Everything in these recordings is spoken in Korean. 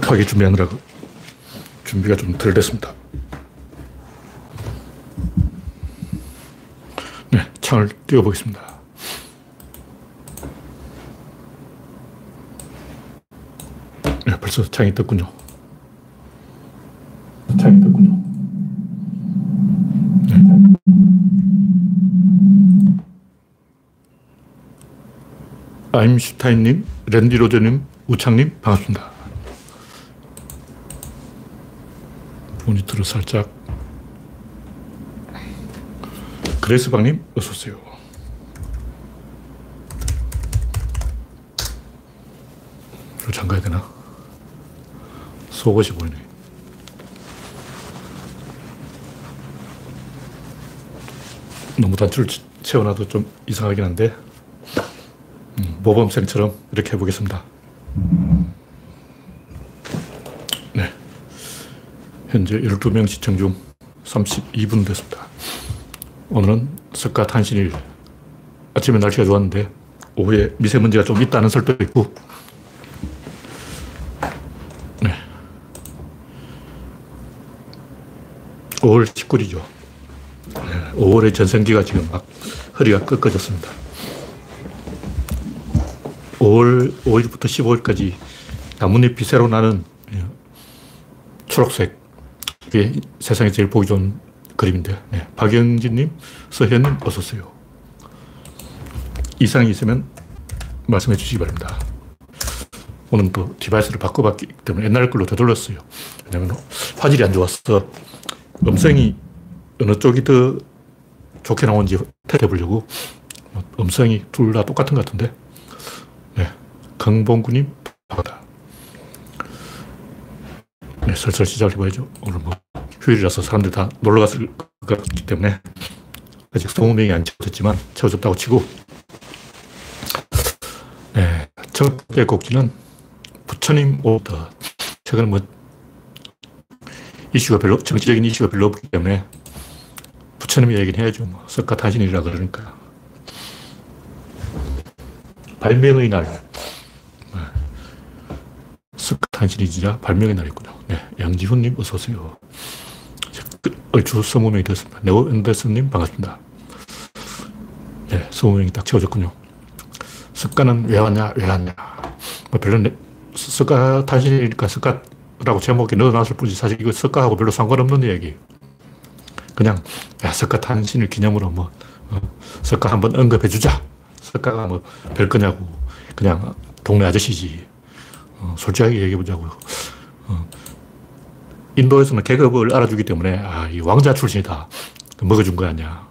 급하게 준비하느라 준비가 좀 덜 됐습니다. 네, 창을 띄워보겠습니다. 네, 벌써 창이 떴군요. 창이 떴군요. 네. 아임슈타인님, 랜디 로저님, 우창님, 반갑습니다. 모니터를 살짝. 그레스방님, 어서오세요. 이거 잠가야 되나? 속옷이 보이네. 너무 단추를 채워놔도 좀 이상하긴 한데, 음, 모범생처럼 이렇게 해보겠습니다. 현재 12명 시청 중 32분 됐습니다. 오늘은 석가 탄신일. 아침에 날씨가 좋았는데, 오후에 미세먼지가 좀 있다는 설도 있고, 네. 5월 19일이죠. 네. 5월의 전성기가 지금 막 허리가 꺾어졌습니다. 5월 5일부터 15일까지 나뭇잎이 새로 나는 초록색. 이게 세상에 제일 보기 좋은 그림인데. 네. 박영진님, 서현님, 어서오세요. 이상이 있으면 말씀해 주시기 바랍니다. 오늘 또 디바이스를 바꿔봤기 때문에 옛날 걸로 되돌렸어요. 왜냐면 화질이 안 좋았어. 음성이 어느 쪽이 더 좋게 나오는지 테스트 해보려고 음성이 둘 다 똑같은 것 같은데. 네. 강봉구님, 반갑다. 네, 슬슬 시작을 해봐야죠. 오늘 뭐 휴일이라서 사람들이 다 놀러 갔을 것 같기 때문에 아직 20명이 안 채워졌지만 채워졌다고 치고 네, 첫 번째 곡지는 부처님 오더. 최근 뭐 이슈가 별로, 정치적인 이슈가 별로 없기 때문에 부처님 얘기는 해야죠. 뭐. 석가탄신이라 그러니까. 발명의 날. 네. 석가탄신이지라 발명의 날이군요. 네, 양지훈님 어서오세요. 얼추 20명이 됐습니다. 네오 앤더슨님 반갑습니다. 네, 20명이 딱 채워졌군요. 석가는 왜 왔냐, 왜 왔냐. 뭐 별로, 석가 탄신이니까 석가라고 제목에 넣어놨을 뿐이지 사실 이거 석가하고 별로 상관없는 얘기. 그냥, 야, 석가 탄신을 기념으로 뭐, 어, 석가 한번 언급해주자. 석가가 뭐, 별 거냐고. 그냥 동네 아저씨지. 어, 솔직하게 얘기해 보자고요. 어, 인도에서는 계급을 알아주기 때문에, 아, 이 왕자 출신이다. 먹어준 거 아니야.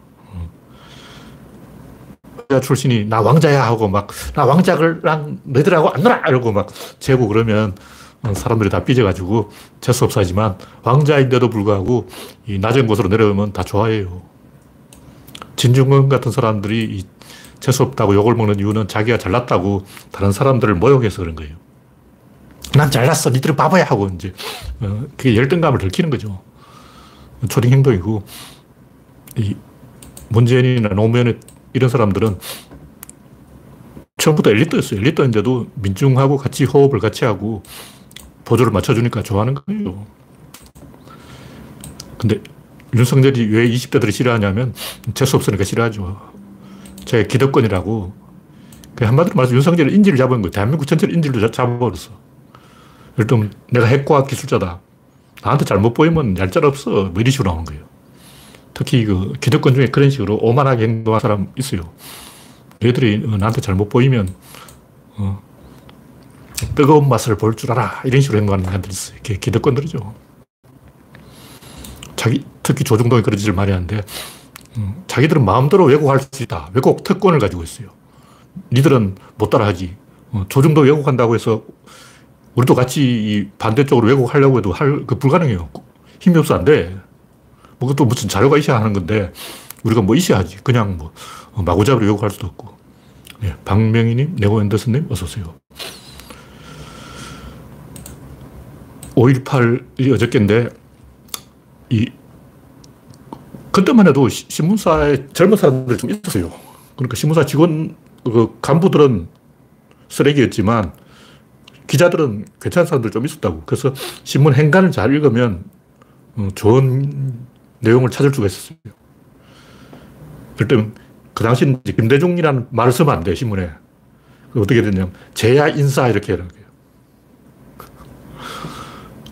왕자 출신이 나 왕자야 하고 막 나 왕자랑 너희들하고 안 놀아 이러고 막 재고 그러면 사람들이 다 삐져가지고 재수없어 하지만 왕자인데도 불구하고 이 낮은 곳으로 내려오면 다 좋아해요. 진중권 같은 사람들이 재수없다고 욕을 먹는 이유는 자기가 잘났다고 다른 사람들을 모욕해서 그런 거예요. 난 잘났어. 니들은 바보야 하고 이제 어, 그게 열등감을 들키는 거죠. 초딩 행동이고 이 문재인이나 노무현 이런 사람들은 처음부터 엘리트였어요. 엘리트인데도 민중하고 같이 호흡을 같이 하고 보조를 맞춰주니까 좋아하는 거예요. 근데 윤석열이 왜 20대들이 싫어하냐면 재수 없으니까 싫어하죠. 제 기득권이라고. 그 한마디로 말해서 윤석열은 인지를 잡은 거예요. 대한민국 전체를 인지를 잡아버렸어. 예를 내가 핵과학 기술자다. 나한테 잘못 보이면 얄짤 없어. 뭐 이런 식으로 나오는 거예요. 특히 그 기득권 중에 그런 식으로 오만하게 행동한 사람 있어요. 얘들이 나한테 잘못 보이면 어, 뜨거운 맛을 볼 줄 알아. 이런 식으로 행동하는 사람들이 있어요. 그게 기득권들이죠. 자기, 특히 조중동이 그런 짓을 많이 하는데 음, 자기들은 마음대로 왜곡할 수 있다. 왜곡 특권을 가지고 있어요. 니들은 못 따라하지. 어, 조중도 왜곡한다고 해서 우리도 같이 반대쪽으로 왜곡하려고 해도 할, 그 불가능해요. 힘이 없어 안 돼. 뭐 그것도 무슨 자료가 있어야 하는 건데, 우리가 뭐 있어야 하지. 그냥 뭐, 마구잡이로 요구할 수도 없고. 예, 박명희님, 네고 앤더슨님, 어서오세요. 5.18이 어저께인데, 이, 그때만 해도 신문사에 젊은 사람들이 좀 있었어요. 그러니까 신문사 직원, 그 간부들은 쓰레기였지만, 기자들은 괜찮은 사람들 좀 있었다고. 그래서 신문 행간을 잘 읽으면 어, 좋은 내용을 찾을 수가 있었어요. 그럴 그 당시 김대중이라는 말을 쓰면 안 돼, 신문에. 어떻게 됐냐면, 제야 인사 이렇게 하는.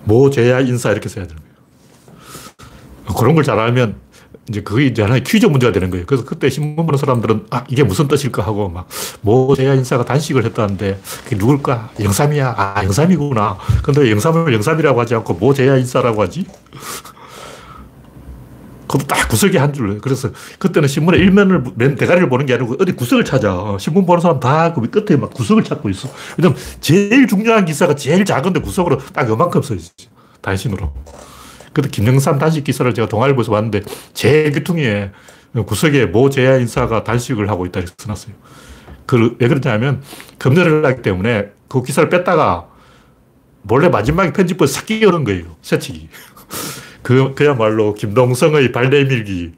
모 제야 인사 이렇게 써야 되는 거예요. 그런 걸 잘 알면 이제 그게 이제 하나의 퀴즈 문제가 되는 거예요. 그래서 그때 신문 보는 사람들은 아, 이게 무슨 뜻일까 하고 막, 모 제야 인사가 단식을 했다는데 그게 누굴까? 영삼이야. 아, 영삼이구나. 근데 영삼을 영삼이라고 하지 않고 모 제야 인사라고 하지? 그것도 딱 구석에 한 줄. 그래서 그때는 신문의 일면을, 맨 대가리를 보는 게 아니고 어디 구석을 찾아. 신문 보는 사람 다 그 끝에 막 구석을 찾고 있어. 왜냐면 제일 중요한 기사가 제일 작은데 구석으로 딱 요만큼 써있지. 단신으로. 그때 김영삼 단식 기사를 제가 동아일보에서 봤는데 제일 귀퉁이에 구석에 모 제야 인사가 단식을 하고 있다 이렇게 써놨어요. 그, 왜 그러냐면 검열을 하기 때문에 그 기사를 뺐다가 몰래 마지막에 편집부에 싹 끼우는 거예요. 새치기. 그, 그야말로 김동성의 발내밀기.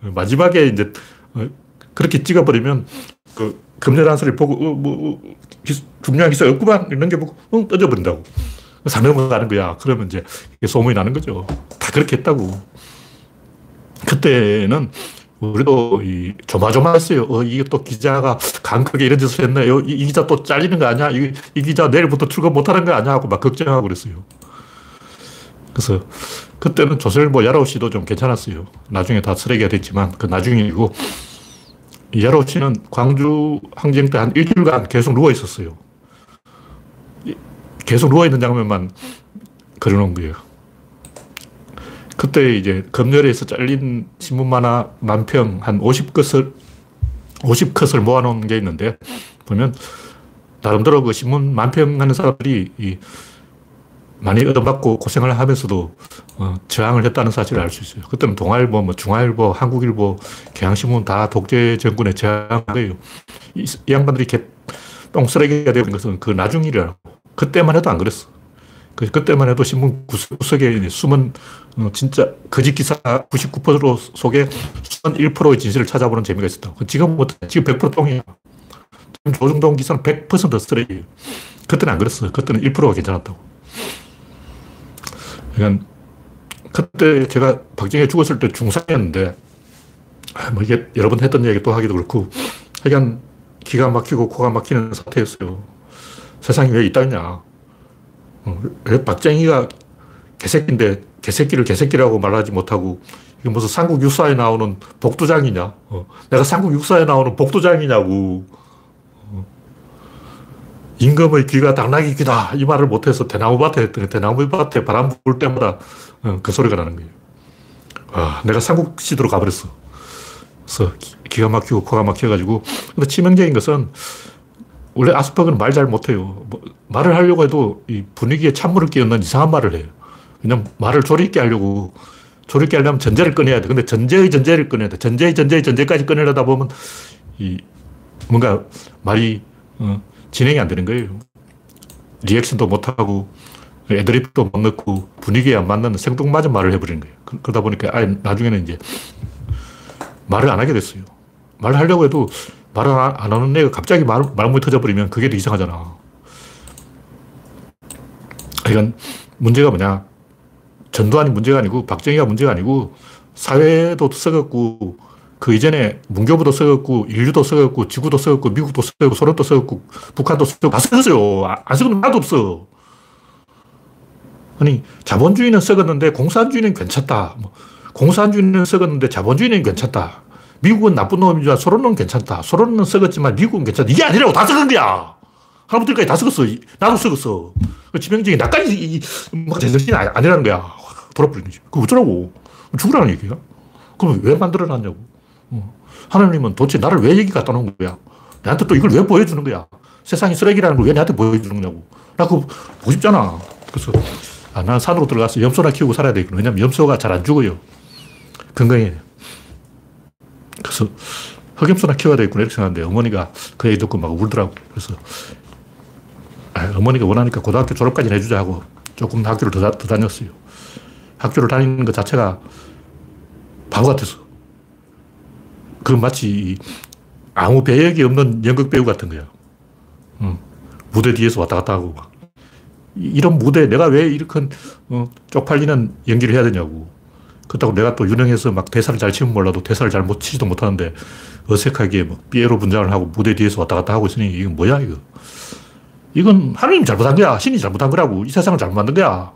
마지막에 이제 어, 그렇게 찍어버리면 그 검열한 소리 보고 어, 뭐 어, 중요한 기사 없구만 이런 게 보고 응 떠져버린다고. 사명을 가는 거야. 그러면 이제 소문이 나는 거죠. 다 그렇게 했다고. 그때는 우리도 이 조마조마했어요. 어, 이게 또 기자가 강하게 이런 짓을 했네. 이, 이 기자 또 잘리는 거 아니야? 이, 이 기자 내일부터 출근 못 하는 거 아니야? 하고 막 걱정하고 그랬어요. 그래서 그때는 조선일보 야라오 씨도 좀 괜찮았어요. 나중에 다 쓰레기가 됐지만 그 나중이고 야라오 씨는 광주 항쟁 때 한 일주일간 계속 누워 있었어요. 계속 누워있는 장면만 그려놓은 거예요. 그때 이제 검열에서 잘린 신문 만화 만평 한 50컷을, 50컷을 모아놓은 게 있는데, 보면, 나름대로 그 신문 만평 하는 사람들이 이 많이 얻어맞고 고생을 하면서도 어, 저항을 했다는 사실을 알 수 있어요. 그때는 동아일보, 뭐 중앙일보, 한국일보, 경향신문 다 독재 정권에 저항한 거예요. 이, 이 양반들이 똥쓰레기가 되는 것은 그 나중이라고. 그때만 해도 안 그랬어. 그, 그때만 해도 신문 구석에 숨은 어, 진짜 거짓 기사 99% 속에 숨은 1%의 진실을 찾아보는 재미가 있었다. 그 지금 뭐, 지금 100% 똥이야. 조중동 기사는 100% 쓰레기예요. 그때는 안 그랬어. 그때는 1%가 괜찮았다고. 그러니까 그때 제가 박정희 죽었을 때 중3이었는데 아, 뭐 이게 여러 번 했던 얘기 또 하기도 그렇고 하여간 기가 막히고 코가 막히는 사태였어요. 세상에 왜 있다냐. 어, 왜 박정희가 개새끼인데 개새끼를 개새끼라고 말하지 못하고 이게 무슨 삼국 육사에 나오는 복두장이냐. 어, 내가 삼국 육사에 나오는 복두장이냐고. 어, 임금의 귀가 당나귀 귀다. 이 말을 못해서 대나무밭에 했더니 대나무밭에 바람 불 때마다 어, 그 소리가 나는 거예요. 아, 내가 삼국시대로 가버렸어. 그래서 기가 막히고 코가 막혀가지고. 근데 치명적인 것은 원래 아스퍼그는 말 잘 못해요. 뭐, 말을 하려고 해도 이 분위기에 찬물을 끼얹는 이상한 말을 해요. 그냥 말을 조리 있게 하려고 조리 있게 하려면 전제를 꺼내야 돼. 근데 전제의 전제를 꺼내야 돼. 전제의 전제의 전제까지 꺼내려다 보면 이 뭔가 말이 어, 진행이 안 되는 거예요. 리액션도 못하고 애드립도 못 넣고 분위기에 안 맞는 생뚱맞은 말을 해버리는 거예요. 그, 그러다 보니까 아예 나중에는 이제 말을 안 하게 됐어요. 말을 하려고 해도 말을 안 하는 애가 갑자기 말, 말문이 터져버리면 그게 더 이상하잖아. 그러니까 문제가 뭐냐. 전두환이 문제가 아니고 박정희가 문제가 아니고 사회도 썩었고 그 이전에 문교부도 썩었고 인류도 썩었고 지구도 썩었고 미국도 썩었고 소련도 썩었고 북한도 썩었고 다 썩었어요. 아, 안 썩은 하나도 없어. 아니 자본주의는 썩었는데 공산주의는 괜찮다. 뭐, 공산주의는 썩었는데 자본주의는 괜찮다. 미국은 나쁜 놈이지만 소련은 괜찮다. 소련은 썩었지만 미국은 괜찮다. 이게 아니라고 다 썩은 거야. 할아버지까지 다 썩었어. 나도 썩었어. 그 지명적인 나까지 막 제정신이 아니라는 거야. 돌아버리는 거지. 그 어쩌라고. 죽으라는 얘기야. 그럼 왜 만들어놨냐고. 어. 하나님은 도대체 나를 왜 여기 갖다 놓은 거야. 나한테 또 이걸 왜 보여주는 거야. 세상이 쓰레기라는 걸 왜 나한테 보여주는 거냐고. 나 그거 보고 싶잖아. 그래서 아, 난 산으로 들어가서 염소나 키우고 살아야 되겠구나. 왜냐면 염소가 잘 안 죽어요. 건강해. 그래서 흑염소나 키워야 되겠구나 이렇게 생각하는데 어머니가 그 얘기 듣고 막 울더라고. 그래서 아, 어머니가 원하니까 고등학교 졸업까지 해주자 하고 조금 학교를 더, 더 다녔어요. 학교를 다니는 것 자체가 바보 같았어. 그 마치 아무 배역이 없는 연극 배우 같은 거야. 응. 무대 뒤에서 왔다 갔다 하고 막. 이런 무대 내가 왜 이렇게 어, 쪽팔리는 연기를 해야 되냐고. 그렇다고 내가 또 유능해서 막 대사를 잘 치면 몰라도 대사를 잘 못 치지도 못하는데 어색하게 뭐 삐에로 분장을 하고 무대 뒤에서 왔다 갔다 하고 있으니 이건 뭐야 이거. 이건 하나님 잘못한 거야. 신이 잘못한 거라고. 이 세상을 잘못 만든 거야.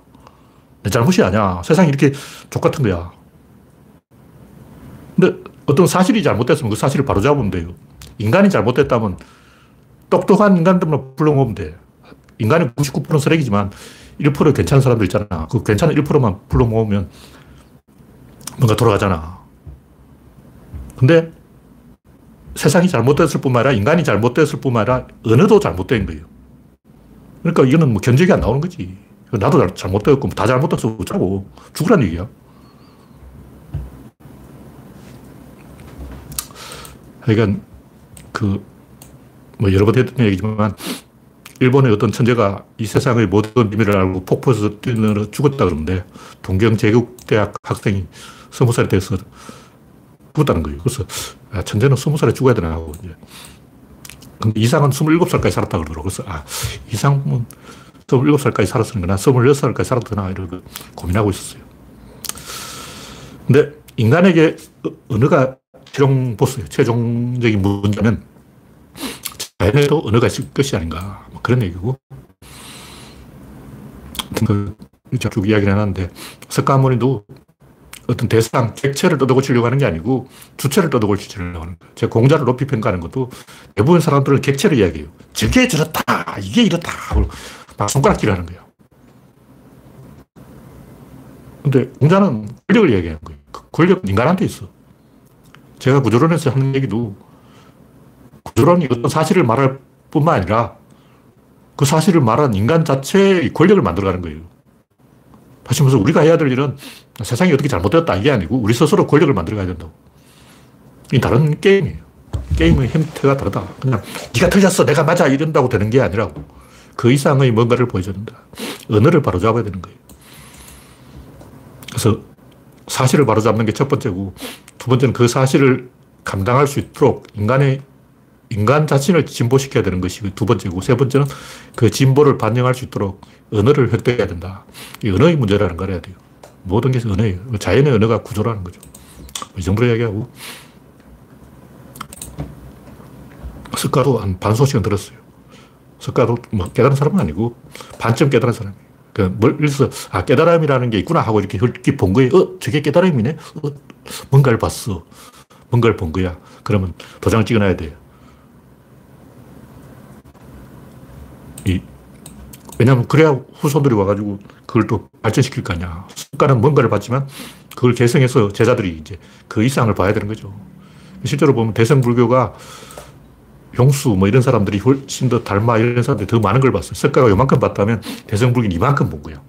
내 잘못이 아니야. 세상이 이렇게 족같은 거야. 근데 어떤 사실이 잘못됐으면 그 사실을 바로 잡으면 돼요. 인간이 잘못됐다면 똑똑한 인간들만 불러모으면 돼. 인간이 99%는 쓰레기지만 1% 괜찮은 사람들 있잖아. 그 괜찮은 1%만 불러모으면 뭔가 돌아가잖아. 근데 세상이 잘못됐을 뿐만 아니라 인간이 잘못됐을 뿐만 아니라 언어도 잘못된 거예요. 그러니까 이거는 뭐 견적이 안 나오는 거지. 나도 잘못되었고 다 잘못돼서 어쩌고 죽으란 얘기야. 하여간 그뭐 여러 번 했던 얘기지만 일본의 어떤 천재가 이 세상의 모든 비밀을 알고 폭포에서 뛰는 죽었다 그러는데 동경 제국대학 학생이 스무 살이 돼서 죽었다는 거예요. 그래서 아, 천재는 스무 살에 죽어야 되나 하고 이제 근데 이상은 스물일곱 살까지 살았다 그러더라고. 그래서 아 이상은 스물일곱 살까지 살았으니까 난 스물여섯 살까지 살았더나 이러고 고민하고 있었어요. 근데 인간에게 언어가 최종 보스예요. 최종적인 문제는 자연에도 언어가 있을 것이 아닌가. 뭐 그런 얘기고. 그, 쭉 이야기를 해놨는데, 석가모니도 어떤 대상, 객체를 떠도고치려고 하는 게 아니고 주체를 떠도고치려고 하는 거예요. 제가 공자를 높이 평가하는 것도 대부분 사람들은 객체를 이야기해요. 저게 저렇다, 이게 이렇다. 막 손가락질 하는 거예요. 근데 공자는 권력을 이야기하는 거예요. 그 권력은 인간한테 있어. 제가 구조론에서 하는 얘기도 구조론이 어떤 사실을 말할 뿐만 아니라 그 사실을 말한 인간 자체의 권력을 만들어가는 거예요. 다시 말해서 우리가 해야 될 일은 세상이 어떻게 잘못되었다 이게 아니고 우리 스스로 권력을 만들어 가야 된다고. 이 다른 게임이에요. 게임의 형태가 다르다. 그냥 네가 틀렸어, 내가 맞아 이런다고 되는 게 아니라고. 그 이상의 뭔가를 보여줘야 된다. 언어를 바로잡아야 되는 거예요. 그래서 사실을 바로잡는 게 첫 번째고 두 번째는 그 사실을 감당할 수 있도록 인간의 인간 자신을 진보시켜야 되는 것이 두 번째고 세 번째는 그 진보를 반영할 수 있도록 언어를 획득해야 된다. 이 언어의 문제라는 걸 해야 돼요. 모든 게 언어예요. 자연의 언어가 구조라는 거죠. 이 정도로 이야기하고 석가도 한 반 소식은 들었어요. 석가도 뭐 깨달은 사람은 아니고 반쯤 깨달은 사람이에요. 그 멀리서 아 깨달음이라는 게 있구나 하고 이렇게 헐기 본 거예요. 어 저게 깨달음이네. 어, 뭔가를 봤어. 뭔가를 본 거야. 그러면 도장을 찍어놔야 돼요. 이, 왜냐면 그래야 후손들이 와가지고 그걸 또 발전시킬 거 아니야. 습관은 뭔가를 봤지만 그걸 개성해서 제자들이 이제 그 이상을 봐야 되는 거죠. 실제로 보면 대성불교가 용수 뭐 이런 사람들이 훨씬 더 달마 이런 사람들이 더 많은 걸 봤어요. 석가가 요만큼 봤다면 대성불교는 이만큼 본 거야.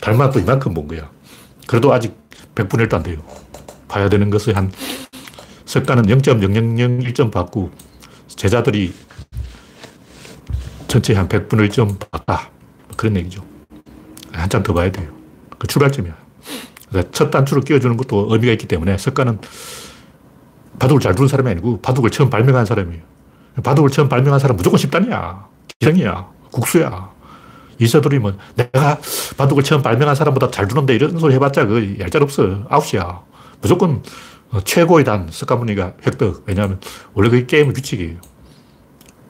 달마도 이만큼 본 거야. 그래도 아직 100분의 1도 안 돼요. 봐야 되는 것을 한 석가는 0.0001점 받고 제자들이 전체 한 100분의 1점 봤다. 그런 얘기죠. 한참 더 봐야 돼요. 그 출발점이야. 그러니까 첫 단추를 끼워주는 것도 의미가 있기 때문에 석가는 바둑을 잘 두는 사람이 아니고 바둑을 처음 발명한 사람이에요. 바둑을 처음 발명한 사람 무조건 십단이야. 기생이야. 국수야. 이세돌이 뭐, 내가 바둑을 처음 발명한 사람보다 잘 두는데 이런 소리 해봤자 그 얄짤 없어. 아웃이야. 무조건 어, 최고의 단, 석가모니가 획득. 왜냐하면 원래 그게 게임의 규칙이에요.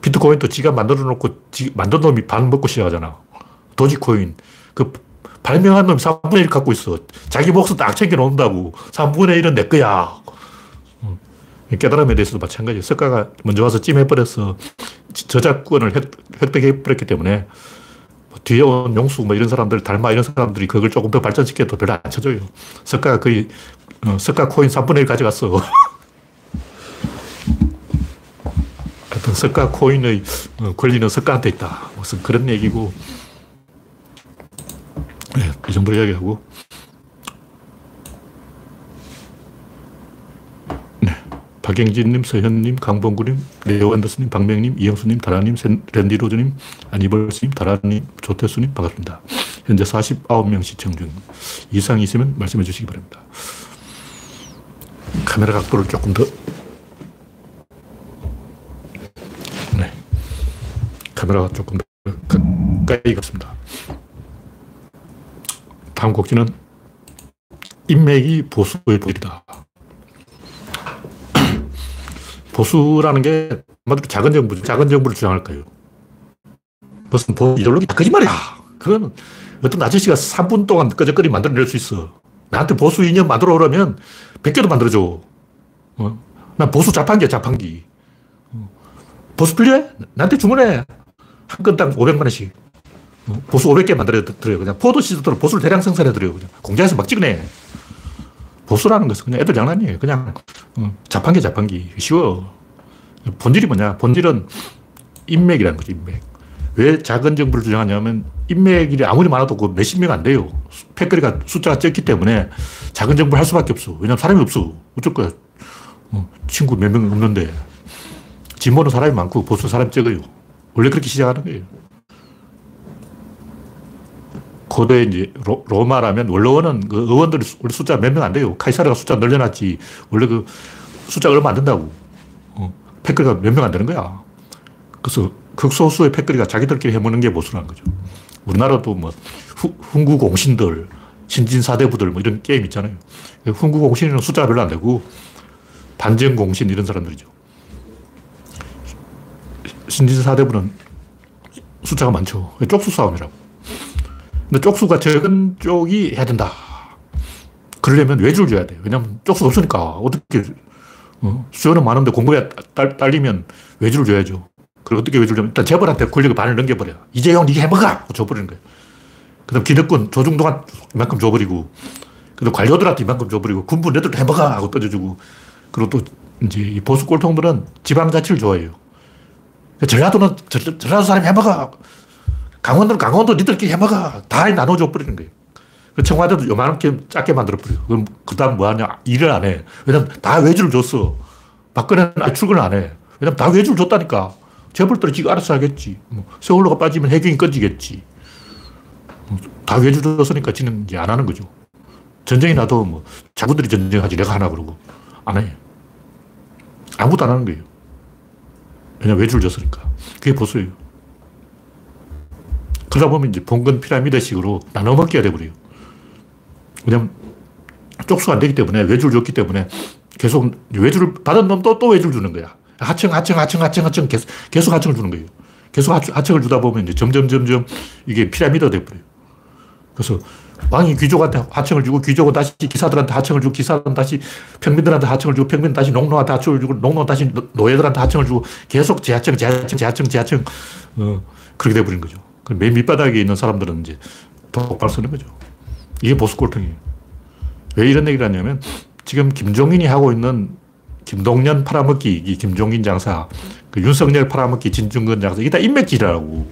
비트코인도 지가 만들어 놓고, 지, 만든 놈이 반 먹고 시작하잖아. 도지코인. 그 발명한 놈이 3분의 1 갖고 있어. 자기 몫은 딱 챙겨 놓는다고. 3분의 1은 내 거야. 깨달음에 대해서도 마찬가지예요. 석가가 먼저 와서 찜해버려서 저작권을 획득해버렸기 때문에 뭐 뒤에 온 용수 뭐 이런 사람들, 달마 이런 사람들이 그걸 조금 더 발전시켜도 별로 안 쳐줘요. 석가가 거의 어, 석가 코인 3분의 1 가져갔어. 하여튼 석가 코인의 어, 권리는 석가한테 있다. 무슨 그런 얘기고 네, 이 정도로 이야기하고 박영진님, 서현님, 강봉구님, 레오 앤더스님, 박명님, 이영수님, 다라님, 랜디로즈님, 아니벌스님, 다라님, 조태수님 반갑습니다. 현재 49명 시청 중 이상 있으면 말씀해 주시기 바랍니다. 카메라 각도를 조금 더 네. 카메라가 조금 더 가까이 갔습니다. 다음 곡지는 인맥이 보수의 독일이다. 보수라는 게 한마디로 작은 정부, 작은 정부를 주장할 거예요. 무슨 보 이데올로기 다 거짓말이야. 그건 어떤 아저씨가 3분 동안 끄적거리 만들어낼 수 있어. 나한테 보수 이념 만들어 오라면 100개도 만들어줘. 어? 난 보수 자판기야, 자판기. 어. 보수 필요해? 나한테 주문해. 한 건당 500만 원씩. 어? 보수 500개 만들어드려요. 그냥 포도 시드로 보수를 대량 생산해드려요. 그냥 공장에서 막 찍어내. 보수라는 것은 그냥 애들 장난이에요. 그냥 어, 자판기, 자판기. 쉬워. 본질이 뭐냐? 본질은 인맥이라는 거죠, 인맥. 왜 작은 정부를 주장하냐면 인맥이 아무리 많아도 그 몇십 명 안 돼요. 패거리가 숫자가 적기 때문에 작은 정부를 할 수밖에 없어. 왜냐면 사람이 없어. 어쩔 거야. 어, 친구 몇 명 없는데. 진보는 사람이 많고 보수는 사람이 적어요. 원래 그렇게 시작하는 거예요. 고대 이제 로, 로마라면 원로원은 그 의원들이 원래 숫자 몇 명 안 돼요. 카이사르가 숫자 늘려놨지. 원래 그 숫자가 얼마 안 된다고. 어, 패거리가 몇 명 안 되는 거야. 그래서 극소수의 패거리가 자기들끼리 해먹는 게 보수라는 거죠. 우리나라도 뭐 후, 훈구 공신들, 신진 사대부들 뭐 이런 게임 있잖아요. 훈구 공신은 숫자가 별로 안 되고 반정 공신 이런 사람들이죠. 신진 사대부는 숫자가 많죠. 쪽수 싸움이라고. 근데 쪽수가 적은 쪽이 해야 된다. 그러려면 외주를 줘야 돼요. 왜냐면 쪽수가 없으니까 어떻게 어? 수요는 많은데 공급에 딸, 딸리면 외주를 줘야죠. 그리고 어떻게 외주를 주면 일단 재벌한테 권력을 반을 넘겨버려. 이재용 니가 해먹어! 하고 줘버리는 거예요. 그 다음 기득권 조중동한 이만큼 줘버리고 그다음 관료들한테 이만큼 줘버리고 군부 내들도 해먹어! 하고 떠져주고 그리고 또 이제 이 보수 꼴통들은 지방자치를 좋아해요. 전라도는 전라도 사람이 해먹어! 강원도는 강원도 니들끼리 해먹어! 다 나눠줘 버리는 거예요. 청와대도 요만하게 작게 만들어버려요. 그럼 그 다음 뭐 하냐? 일을 안 해. 왜냐면 다 외주를 줬어. 박근혜는 출근을 안 해. 왜냐면 다 외주를 줬다니까. 재벌들이 지가 알아서 하겠지. 뭐 세월호가 빠지면 해경이 꺼지겠지. 뭐 다 외주줬으니까 지는 이제 안 하는 거죠. 전쟁이 나도 뭐 자구들이 전쟁하지 내가 하나 그러고 안 해. 아무도 안 하는 거예요. 왜냐 외주를 줬으니까. 그게 보수예요. 그러다 보면 이제 봉건 피라미드식으로 나눠 먹기가 돼버려요. 왜냐면 쪽수가 안 되기 때문에 외주를 줬기 때문에 계속 외주를 받은 놈도 또 외주를 주는 거야. 하청, 하청, 하청, 하청, 하청 계속, 계속 하청을 주는 거예요. 계속 하청을 주다 보면 이제 점점, 점점 이게 피라미드가 돼버려요. 그래서 왕이 귀족한테 하청을 주고 귀족은 다시 기사들한테 하청을 주고 기사는 다시 평민들한테 하청을 주고 평민은 다시 농노한테 하청을 주고 농노는 다시 노예들한테 하청을 주고 계속 재하청, 재하청, 재하청, 재하청 어, 그렇게 돼버린 거죠. 맨 밑바닥에 있는 사람들은 이제 독발 쓰는 거죠. 이게 보수 꼴통이에요. 왜 이런 얘기를 하냐면 지금 김종인이 하고 있는 김동연 팔아먹기, 이 김종인 장사, 그 윤석열 팔아먹기, 진중근 장사, 이게 다 인맥질이라고.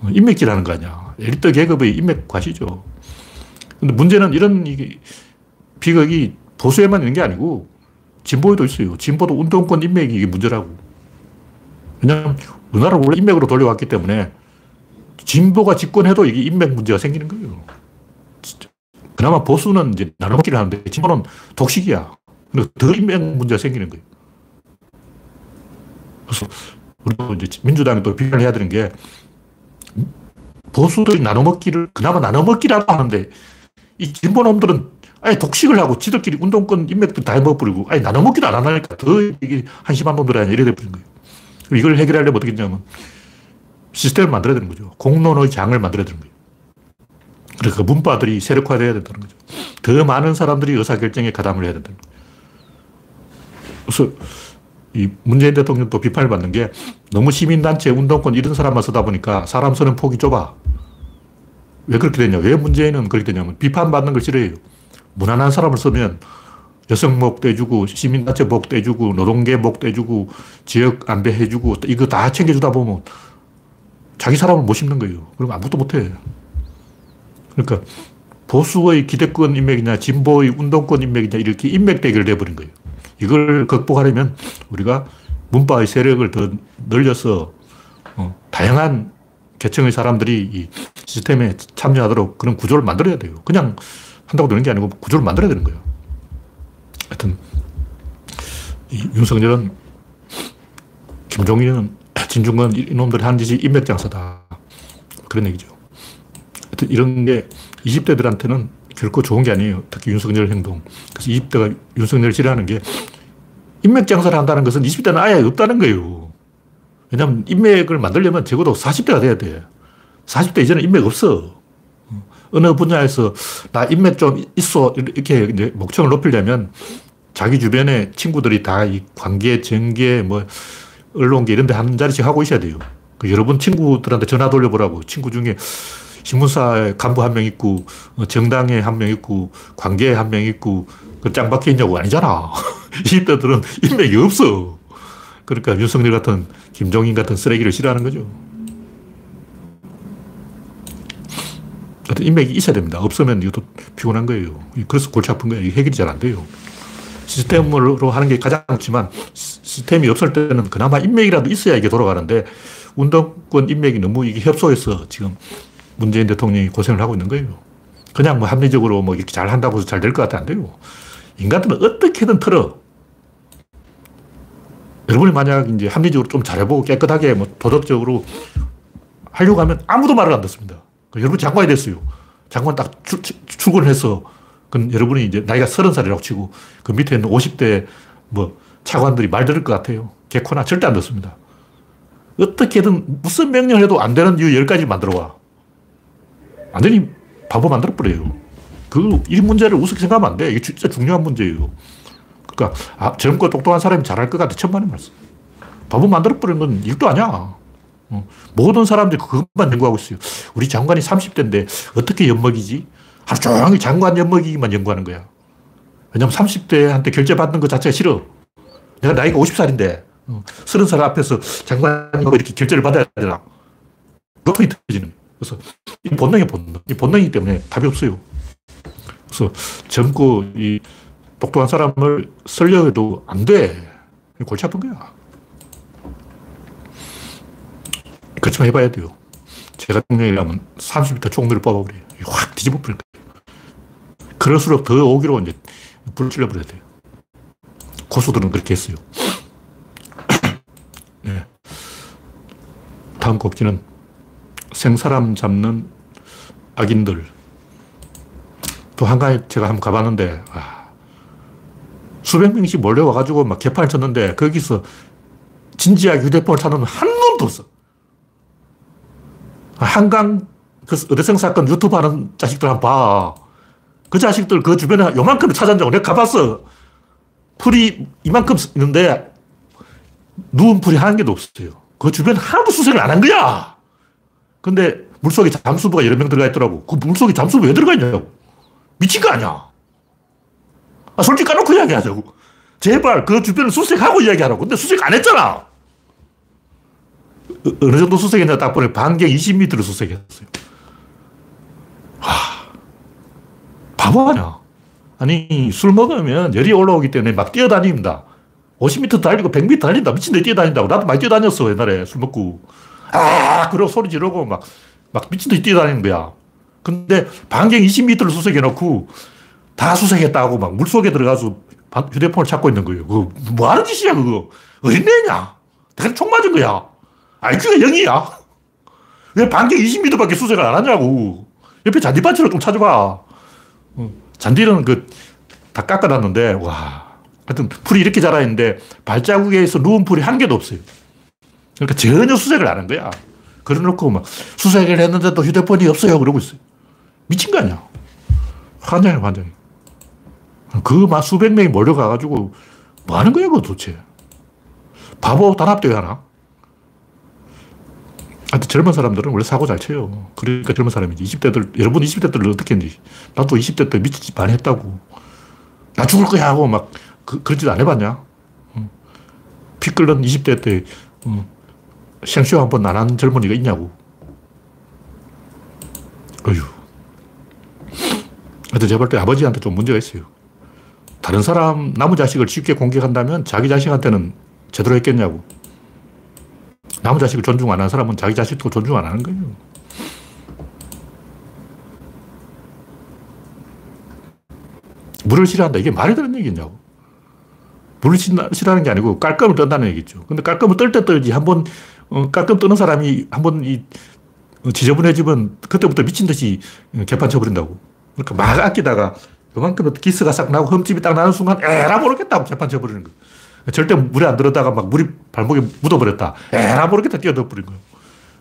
어, 인맥질하는 거 아니야. 엘리트 계급의 인맥 과시죠. 근데 문제는 이런 비극이 보수에만 있는 게 아니고 진보에도 있어요. 진보도 운동권 인맥이 문제라고. 왜냐하면 우리나라 원래 인맥으로 돌려왔기 때문에 진보가 집권해도 이게 인맥 문제가 생기는 거예요. 그나마 보수는 이제 나눠먹기를 하는데 진보는 독식이야. 더 인맥 문제가 생기는 거예요. 그래서 우리도 이제 민주당이 또 비판을 해야 되는 게 보수들이 나눠먹기를 그나마 나눠먹기라도 하는데 이 진보놈들은 아예 독식을 하고 지들끼리 운동권 인맥도 다 해먹어버리고 아예 나눠먹기도 안 하니까 더 이게 한심한 놈들 아니야 이래 돼버린 거예요. 이걸 해결하려면 어떻게 했냐면 시스템을 만들어야 되는 거죠. 공론의 장을 만들어야 되는 거예요. 그러니까 문파들이 세력화돼야 된다는 거죠. 더 많은 사람들이 의사결정에 가담을 해야 된다는 거예요. 그래서 이 문재인 대통령도 비판을 받는 게 너무 시민단체, 운동권 이런 사람만 쓰다 보니까 사람 쓰는 폭이 좁아. 왜 그렇게 되냐? 왜 문재인은 그렇게 되냐면 비판받는 걸 싫어해요. 무난한 사람을 쓰면 여성 목 떼주고, 시민단체 목 떼주고, 노동계 목 떼주고, 지역 안배 해주고, 이거 다 챙겨주다 보면 자기 사람을 못 심는 거예요. 그럼 아무것도 못 해. 그러니까 보수의 기대권 인맥이냐, 진보의 운동권 인맥이냐, 이렇게 인맥 대결을 해버린 거예요. 이걸 극복하려면 우리가 문파의 세력을 더 늘려서 어, 다양한 계층의 사람들이 이 시스템에 참여하도록 그런 구조를 만들어야 돼요. 그냥 한다고 되는 게 아니고 구조를 만들어야 되는 거예요. 하여튼, 윤석열은, 김종인은, 진중권 이놈들이 한 짓이 인맥장사다. 그런 얘기죠. 하여튼 이런 게 20대들한테는 결코 좋은 게 아니에요. 특히 윤석열 행동. 그래서 20대가 윤석열 싫어하는 게 인맥 장사를 한다는 것은 20대는 아예 없다는 거예요. 왜냐하면 인맥을 만들려면 적어도 40대가 돼야 돼. 40대 이제는 인맥 없어. 어느 분야에서 나 인맥 좀 있어. 이렇게 목청을 높이려면 자기 주변에 친구들이 다 이 관계, 정계, 뭐, 언론계 이런 데 한 자리씩 하고 있어야 돼요. 그 여러분 친구들한테 전화 돌려보라고. 친구 중에 신문사에 간부 한 명 있고, 어, 정당에 한 명 있고, 관계에 한 명 있고, 그짱 박혀 있냐고 아니잖아. 20대들은 인맥이 없어. 그러니까 윤석열 같은, 김종인 같은 쓰레기를 싫어하는 거죠. 인맥이 있어야 됩니다. 없으면 이것도 피곤한 거예요. 그래서 골치 아픈 거예요. 해결이 잘 안 돼요. 시스템으로 하는 게 가장 좋지만 시스템이 없을 때는 그나마 인맥이라도 있어야 이게 돌아가는데 운동권 인맥이 너무 이게 협소해서 지금 문재인 대통령이 고생을 하고 있는 거예요. 그냥 뭐 합리적으로 뭐 이렇게 잘 한다고 해서 잘 될 것 같아 안 돼요. 인간들은 어떻게든 털어. 여러분이 만약 이제 합리적으로 좀 잘해보고 깨끗하게 뭐 도덕적으로 하려고 하면 아무도 말을 안 듣습니다. 그 여러분 장관이 됐어요. 장관 딱 출, 출근을 해서 그럼 여러분이 이제 나이가 서른 살이라고 치고 그 밑에 있는 50대 뭐 차관들이 말 들을 것 같아요. 개코나 절대 안 듣습니다. 어떻게든 무슨 명령을 해도 안 되는 이유 10가지 만들어 와. 완전히 바보 만들어버려요. 그, 이 문제를 우습게 생각하면 안 돼. 이게 진짜 중요한 문제예요. 그러니까, 아, 젊고 똑똑한 사람이 잘할 것 같아. 천만의 말씀. 바보 만들어버리는 건 일도 아니야. 어. 모든 사람들이 그것만 연구하고 있어요. 우리 장관이 30대인데 어떻게 엿먹이지? 하루 종일 장관 엿먹이기만 연구하는 거야. 왜냐면 30대한테 결제 받는 것 자체가 싫어. 내가 나이가 50살인데, 어, 30살 앞에서 장관이 이렇게 결제를 받아야 되나. 그것이 터지는 그래서 이 본능이 본능. 이 본능이기 때문에 답이 없어요. 그래서 젊고 이 똑똑한 사람을 쓰려 해도 안 돼. 골치 아픈 거야. 그렇지만 해봐야 돼요. 제가 대통령이라면 30m 총들을 뽑아버려요. 확 뒤집어 버릴 거예요. 그럴수록 더 오기로 이제 불을 찔러버려야 돼요. 고수들은 그렇게 했어요. 네. 다음 곡지는 생사람 잡는 악인들. 또 한가에 제가 한번 가봤는데, 아, 수백 명씩 몰려와가지고 막 개판을 쳤는데, 거기서 진지하게 휴대폰을 찾는 한 놈도 없어. 한강 그 의대생 사건 유튜브 하는 자식들 한번 봐. 그 자식들 그 주변에 요만큼 찾았냐고. 내가 가봤어. 풀이 이만큼 있는데 누운 풀이 한 개도 없어요. 그 주변에 하나도 수색을 안 한 거야. 근데 물속에 잠수부가 여러 명 들어가 있더라고. 그 물속에 잠수부 왜 들어가 있냐고. 미친 거 아니야. 아, 솔직히 까놓고 이야기하자고. 제발 그 주변을 수색하고 이야기하라고. 근데 수색 안 했잖아. 어느 정도 수색했냐 딱 보니 반경 20m를 수색했어요. 하, 바보 아니야. 아니, 술 먹으면 열이 올라오기 때문에 막 뛰어다닙니다. 50m 달리고 100m 달린다. 미친 데 뛰어다닌다고. 나도 많이 뛰어다녔어, 옛날에 술 먹고. 아, 그러고 소리 지르고 막, 막 미친 듯이 뛰어다니는 거야. 근데 반경 20m를 수색해놓고 다 수색했다고 막 물속에 들어가서 휴대폰을 찾고 있는 거예요. 그거 뭐 하는 짓이야, 그거. 어린애냐? 내가 총 맞은 거야. IQ가 0이야. 왜 반경 20m밖에 수색을 안 하냐고. 옆에 잔디밭으로 좀 찾아봐. 어, 잔디는 그, 다 깎아놨는데, 와. 하여튼 풀이 이렇게 자라있는데 발자국에서 누운 풀이 한 개도 없어요. 그러니까 전혀 수색을 안 한 거야. 그래 놓고 막 수색을 했는데도 휴대폰이 없어요. 그러고 있어요. 미친 거 아니야. 환장해, 환장해. 그막 수백 명이 몰려가가지고 뭐 하는 거야, 그거 도대체. 바보 단합대회 하나? 하여튼 젊은 사람들은 원래 사고 잘 쳐요. 그러니까 젊은 사람이지. 20대들, 여러분 20대들을 어떻게 했는지. 나도 20대 때 미치지 많이 했다고. 나 죽을 거야 하고 막 그, 그런 짓 안 해봤냐? 피 끓는 20대 때 생쇼 한 번 안 한 젊은이가 있냐고. 어휴. 하여튼 제가 볼때 아버지한테 좀 문제가 있어요. 다른 사람, 남의 자식을 쉽게 공격한다면 자기 자식한테는 제대로 했겠냐고. 남의 자식을 존중 안 하는 사람은 자기 자식도 존중 안 하는 거예요. 물을 싫어한다. 이게 말이 되는 얘기냐고. 물을 싫어하는 게 아니고 깔끔을 떤다는 얘기죠. 근데 깔끔을 떨 때 떨지. 한 번, 어, 깔끔 떠는 사람이 한번 이, 지저분해지면 그때부터 미친 듯이 개판 쳐버린다고. 그러니까 막 아끼다가 그만큼 기스가 싹 나고 흠집이 딱 나는 순간 에라 모르겠다 고 개판 쳐버리는 거예요. 절대 물에 안 들었다가 막 물이 발목에 묻어버렸다. 에라 모르겠다 뛰어들어 버린 거예요.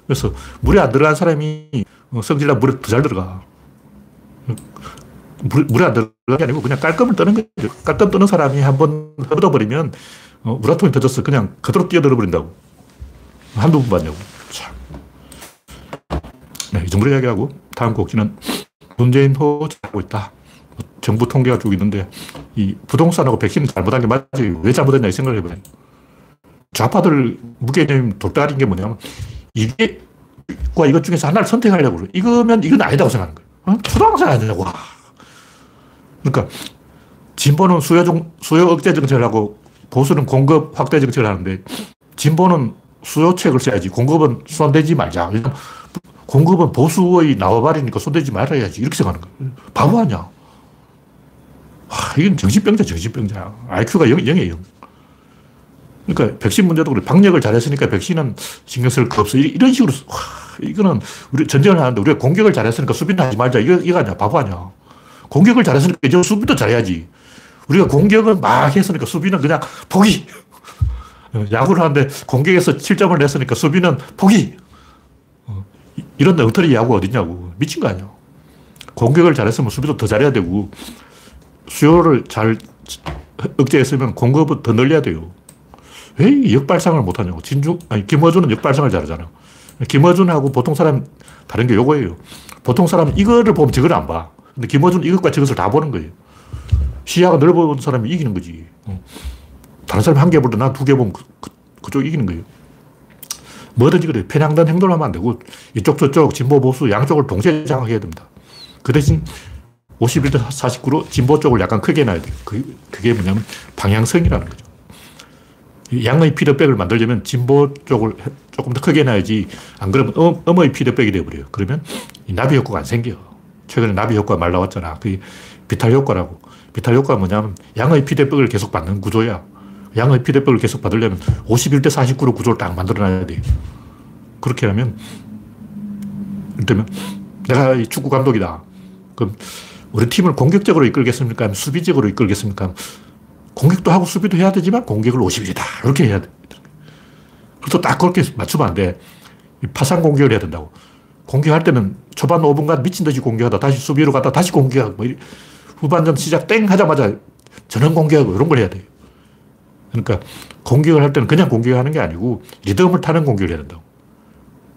그래서 물에 안 들어간 사람이 성질나 물에 더 잘 들어가. 물, 물에 안 들어간 게 아니고 그냥 깔끔을 떠는 거죠. 깔끔 떠는 사람이 한번 묻어버리면 어, 우라통이 터져서 그냥 그대로 뛰어들어 버린다고. 한두 번 봤냐고. 참. 네, 이 정도로 이야기하고 다음 곡지는 문재인 호 잘하고 있다. 정부 통계가 쭉 있는데 이 부동산하고 백신은 잘못한 게 맞지 왜 잘못했냐 생각을 해봐요. 좌파들 무게념 돌다리인 게 뭐냐면 이게 과 이것 중에서 하나를 선택하려고 그래. 이거면 이건 아니다고 생각하는 거예요. 어? 초등학생 아니냐고. 그러니까 진보는 수요, 중, 수요 억제 정책을 하고 보수는 공급 확대 정책을 하는데 진보는 수요책을 써야지 공급은 손대지 말자. 공급은 보수의 나와바리니까 손대지 말아야지. 이렇게 생각하는 거예요. 바보 아니야. 와, 이건 정신병자, 정신병자. IQ가 0, 0이에요. 그러니까 백신 문제도 그래. 방역을 잘했으니까 백신은 신경 쓸 거 없어. 이런 식으로, 와, 이거는 우리 전쟁을 하는데 우리가 공격을 잘했으니까 수비는 하지 말자. 이거, 이거 아니야. 바보 아니야. 공격을 잘했으니까 이제 수비도 잘해야지. 우리가 공격을 막 했으니까 수비는 그냥 포기. 야구를 하는데 공격에서 7점을 냈으니까 수비는 포기. 어, 이런 엉터리 야구 어딨냐고. 미친 거 아니야. 공격을 잘했으면 수비도 더 잘해야 되고, 수요를 잘 억제했으면 공급을 더 늘려야 돼요. 왜 역발상을 못하냐고. 진중, 아니, 김어준은 역발상을 잘하잖아. 김어준하고 보통 사람 다른 게 요거예요. 보통 사람은 이거를 보면 저걸 안 봐. 근데 김어준은 이것과 저것을 다 보는 거예요. 시야가 넓은 사람이 이기는 거지. 어. 다른 사람이 한 개 보다 난 두 개 보면 그, 그, 그 쪽 이기는 거예요. 뭐든지 그래. 편향된 행동을 하면 안 되고, 이쪽 저쪽 진보 보수 양쪽을 동시에 장악해야 됩니다. 그 대신 51대 49로 진보 쪽을 약간 크게 놔야 돼요. 그, 그게 뭐냐면 방향성이라는 거죠. 양의 피드백을 만들려면 진보 쪽을 조금 더 크게 놔야지, 안 그러면 음, 음의 피드백이 되어버려요. 그러면 나비 효과가 안 생겨. 최근에 나비 효과 말 나왔잖아. 그 비탈 효과라고. 비탈 효과가 뭐냐면 양의 피드백을 계속 받는 구조야. 양의 피드백을 계속 받으려면 51대 49로 구조를 딱 만들어놔야 돼 그렇게 하면, 이를테면, 내가 축구 감독이다. 그럼 우리 팀을 공격적으로 이끌겠습니까? 수비적으로 이끌겠습니까? 공격도 하고 수비도 해야 되지만 공격을 50일이다. 이렇게 해야 돼. 그래서 딱 그렇게 맞추면 안 돼. 파상 공격을 해야 된다고. 공격할 때는 초반 5분간 미친 듯이 공격하다 다시 수비로 갔다 다시 공격하고 뭐 후반전 시작 땡 하자마자 전원 공격하고 이런 걸 해야 돼요. 그러니까 공격을 할 때는 그냥 공격하는 게 아니고 리듬을 타는 공격을 해야 된다고.